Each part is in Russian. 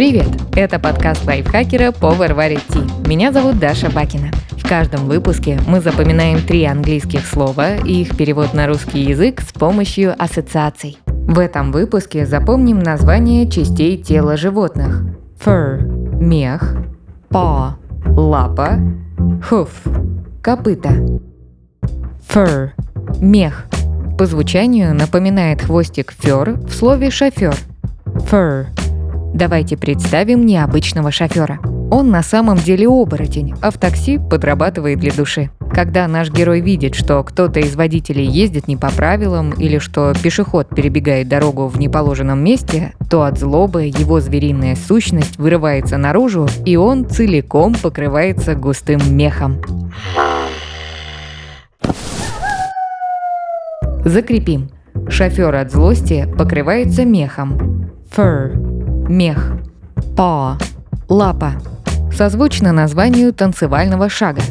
Привет! Это подкаст лайфхакера Power Варит Ти. Меня зовут Даша Бакина. В каждом выпуске мы запоминаем три английских слова и их перевод на русский язык с помощью ассоциаций. В этом выпуске запомним название частей тела животных. Fur – мех, paw – лапа, hoof – копыта. Fur – мех. По звучанию напоминает хвостик фер в слове шофер. Fur Давайте представим необычного шофера. Он на самом деле оборотень, а в такси подрабатывает для души. Когда наш герой видит, что кто-то из водителей ездит не по правилам или что пешеход перебегает дорогу в неположенном месте, то от злобы его звериная сущность вырывается наружу, и он целиком покрывается густым мехом. Закрепим. Шофер от злости покрывается мехом. Fur мех, paw, лапа, созвучно названию танцевального шага.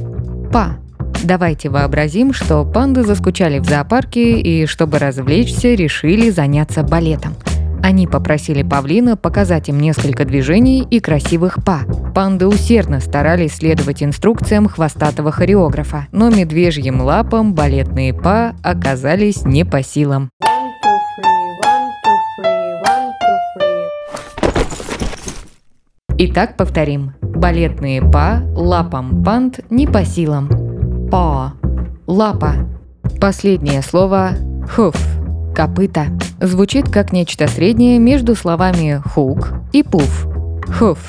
Па. Давайте вообразим, что панды заскучали в зоопарке и, чтобы развлечься, решили заняться балетом. Они попросили павлина показать им несколько движений и красивых па. Панды усердно старались следовать инструкциям хвостатого хореографа, но медвежьим лапам балетные па оказались не по силам. Итак, повторим. Балетные па, лапам пант не по силам. Па, лапа. Последнее слово хуф, копыта. Звучит как нечто среднее между словами хук и пуф. Хуф.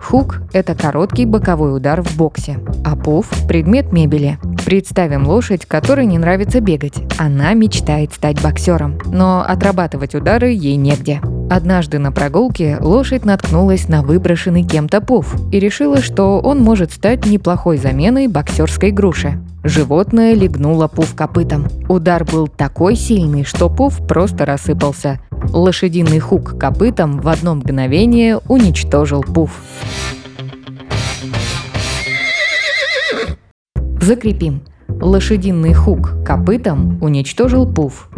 Хук – это короткий боковой удар в боксе, а пуф – предмет мебели. Представим лошадь, которой не нравится бегать. Она мечтает стать боксером, но отрабатывать удары ей негде. Однажды на прогулке лошадь наткнулась на выброшенный кем-то пуф и решила, что он может стать неплохой заменой боксерской груши. Животное легнуло пуф копытом. Удар был такой сильный, что пуф просто рассыпался. Лошадиный хук копытом в одно мгновение уничтожил пуф. Закрепим. Лошадиный хук копытом уничтожил пуф.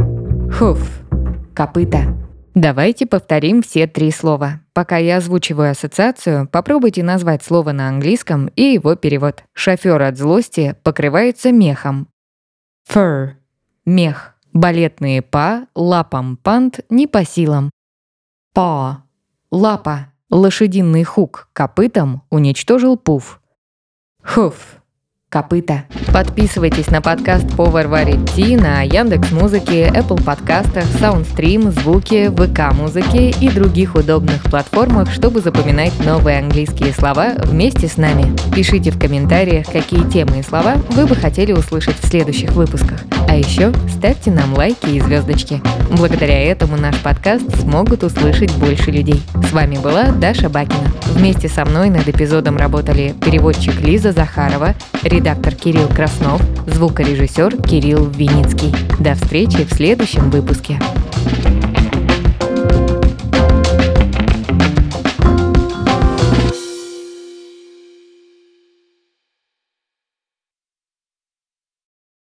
Хуф. Копыта. Давайте повторим все три слова. Пока я озвучиваю ассоциацию, попробуйте назвать слово на английском и его перевод. Шофер от злости покрывается мехом. Fur – мех. Балетные па, лапам пант не по силам. Paw – лапа. Лошадиный хук копытом уничтожил пуф. Hoof копыта. Подписывайтесь на подкаст Повар варит Ти на Яндекс Музыке, Apple подкастах, Soundstream, Звуки, ВК Музыке и других удобных платформах, чтобы запоминать новые английские слова вместе с нами. Пишите в комментариях, какие темы и слова вы бы хотели услышать в следующих выпусках. А еще ставьте нам лайки и звездочки. Благодаря этому наш подкаст смогут услышать больше людей. С вами была Даша Бакина. Вместе со мной над эпизодом работали переводчик Лиза Захарова, редактор Кирилл Краснов, звукорежиссер Кирилл Виницкий. До встречи в следующем выпуске.